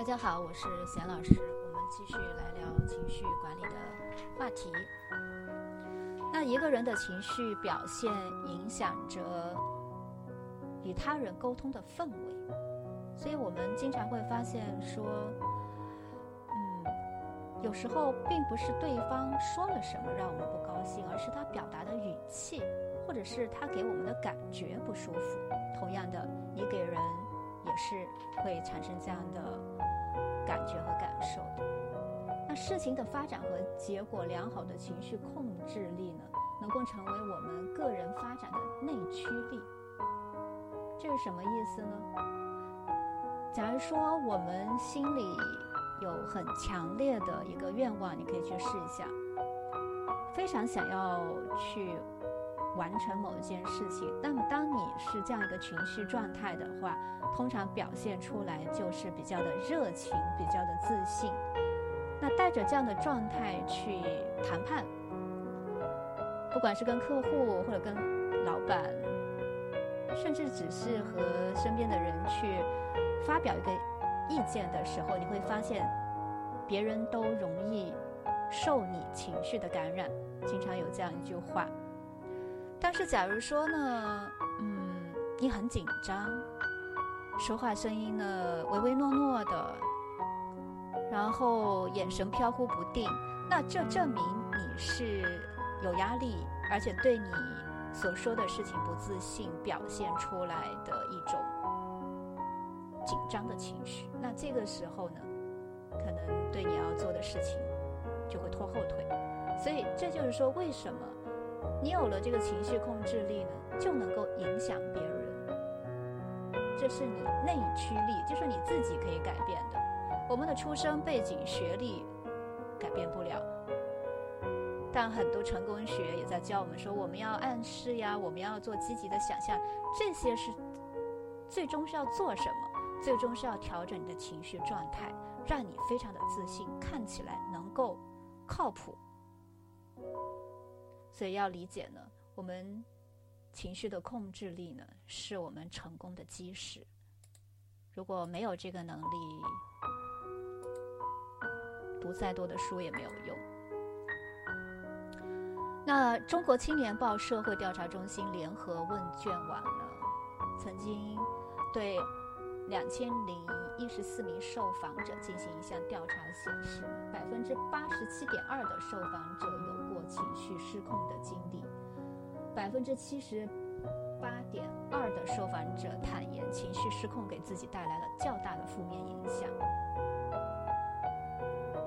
大家好，我是贤老师，我们继续来聊情绪管理的话题。那一个人的情绪表现影响着与他人沟通的氛围，所以我们经常会发现说，嗯，有时候并不是对方说了什么让我们不高兴，而是他表达的语气，或者是他给我们的感觉不舒服。同样的，你给人也是会产生这样的。感觉和感受的，那事情的发展和结果，良好的情绪控制力呢，能够成为我们个人发展的内驱力。这是什么意思呢？假如说我们心里有很强烈的一个愿望，你可以去试一下，非常想要去。完成某一件事情，那么当你是这样一个情绪状态的话，通常表现出来就是比较的热情，比较的自信。那带着这样的状态去谈判，不管是跟客户或者跟老板，甚至只是和身边的人去发表一个意见的时候，你会发现，别人都容易受你情绪的感染。经常有这样一句话。但是，假如说呢，嗯，你很紧张，说话声音呢唯唯诺诺的，然后眼神飘忽不定，那这证明你是有压力，而且对你所说的事情不自信，表现出来的一种紧张的情绪。那这个时候呢，可能对你要做的事情就会拖后腿。所以，这就是说为什么。你有了这个情绪控制力呢，就能够影响别人。这是你内驱力，就是你自己可以改变的。我们的出生背景、学历改变不了，但很多成功学也在教我们说，我们要暗示呀，我们要做积极的想象，这些是最终是要做什么？最终是要调整你的情绪状态，让你非常的自信，看起来能够靠谱。所以要理解呢，我们情绪的控制力呢，是我们成功的基石。如果没有这个能力，读再多的书也没有用。那中国青年报社会调查中心联合问卷网呢，曾经对两千零一十四名受访者进行一项调查，显示百分之八十七点二的受访者有。情绪失控的经历，百分之七十八点二的受访者坦言，情绪失控给自己带来了较大的负面影响。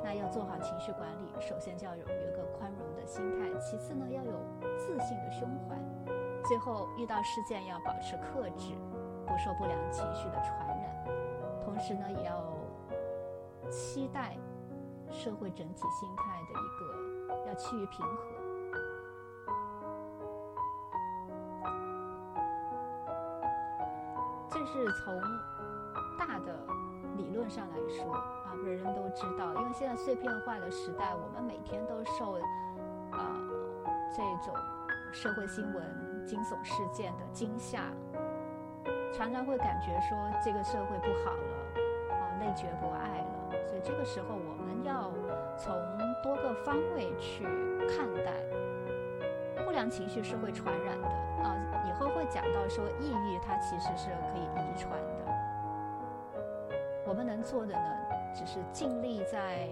那要做好情绪管理，首先就要有一个宽容的心态，其次呢要有自信的胸怀，最后遇到事件要保持克制，不受不良情绪的传染，同时呢也要期待社会整体心态的一个。趋于平和，这是从大的理论上来说啊，人人都知道。因为现在碎片化的时代，我们每天都受啊这种社会新闻、惊悚事件的惊吓，常常会感觉说这个社会不好了啊，内绝不爱了。所以这个时候，我们要从方位去看待不良情绪是会传染的啊！以后会讲到说，抑郁它其实是可以遗传的。我们能做的呢，只是尽力在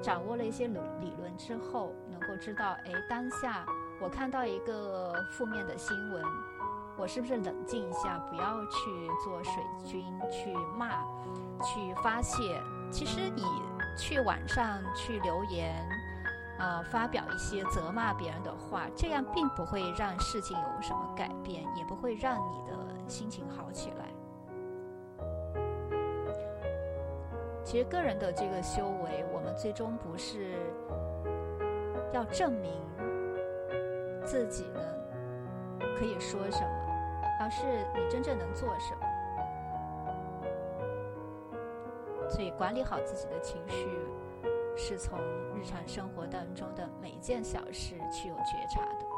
掌握了一些理理论之后，能够知道，哎，当下我看到一个负面的新闻，我是不是冷静一下，不要去做水军，去骂，去发泄。其实你。去网上去留言，呃，发表一些责骂别人的话，这样并不会让事情有什么改变，也不会让你的心情好起来。其实个人的这个修为，我们最终不是要证明自己呢可以说什么，而是你真正能做什么。所以，管理好自己的情绪，是从日常生活当中的每一件小事去有觉察的。